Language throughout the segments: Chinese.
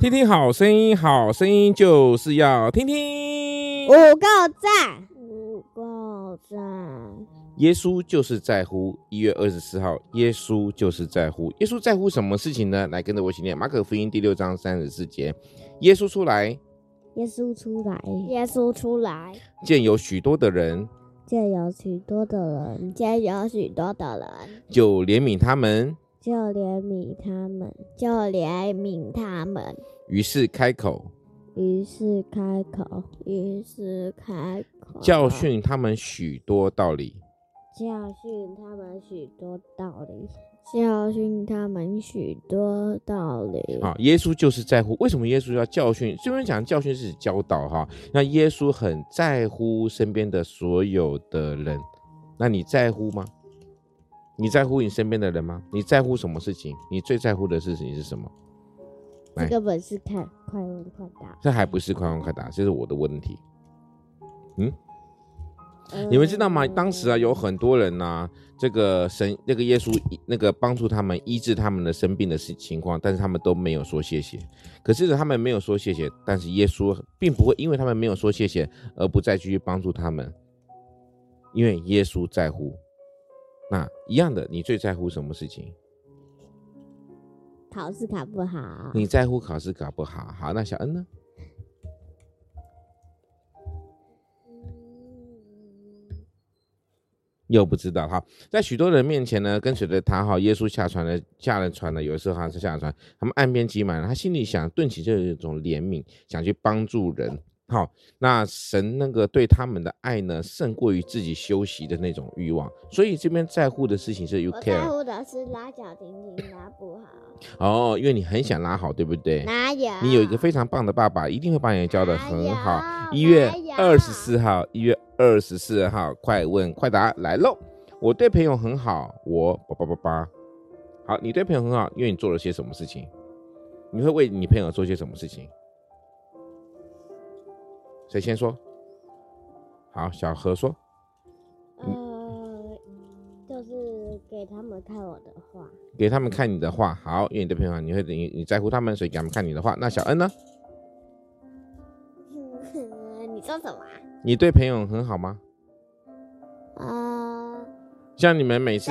听听好声音，好声音就是要听听。五个赞，五个赞。耶稣就是在乎。一月二十四号，耶稣就是在乎。耶稣在乎什么事情呢？来跟着我一起念马可福音第六章三十四节。耶稣出来，耶稣出来，耶稣出来，见有许多的人。见有许多的人，见有许多的人，就怜悯他们，就怜悯他们，就怜悯他们。于是开口，于是开口，于是开口，教训他们许多道理，教训他们许多道理。教训他们许多道理。好，耶稣就是在乎。为什么耶稣要教训？这边讲教训是教导哈。那耶稣很在乎身边的所有的人。那你在乎吗？你在乎你身边的人吗？你在乎什么事情？你最在乎的事情是什么？这个本是看快问快答。这还不是快问快答，这是我的问题。嗯。你们知道吗？当时啊，有很多人呐、啊，这个神，那个耶稣，那个帮助他们医治他们的生病的事情况，但是他们都没有说谢谢。可是他们没有说谢谢，但是耶稣并不会因为他们没有说谢谢而不再继续帮助他们，因为耶稣在乎。那一样的，你最在乎什么事情？考试考不好。你在乎考试考不好？好，那小恩呢？又不知道哈，在许多人面前呢，跟随着他哈，耶稣下船了，下了船了。有时候他是下了船，他们岸边挤满了，他心里想，顿起就有一种怜悯，想去帮助人。好，那神那个对他们的爱呢，胜过于自己休息的那种欲望。所以这边在乎的事情是 you care，在乎的是拉脚停停拉不好。哦，因为你很想拉好，对不对？哪有？你有一个非常棒的爸爸，一定会把你教得很好。一月二十四号，一月。二十四号，快问快答来喽！我对朋友很好，我叭叭叭叭。好，你对朋友很好，因为你做了些什么事情？你会为你朋友做些什么事情？谁先说？好，小何说。呃，就是给他们看我的画。给他们看你的画，好，因为你对朋友好，你会你你在乎他们，所以给他们看你的画。那小恩呢？你说什么？你对朋友很好吗？啊、呃，像你们每次，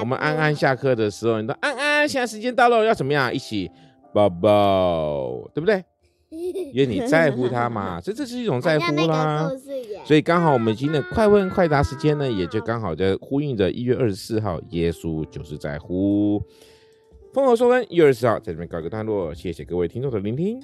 我们安安下课的时候，你说安安，现在时间到了，要怎么样？一起抱抱，对不对？因为你在乎他嘛，这这是一种在乎啦。所以刚好我们今天的快问快答时间呢，也就刚好在呼应着一月二十四号，耶稣就是在乎。风和说恩，一月二十四号在这边告一个段落，谢谢各位听众的聆听。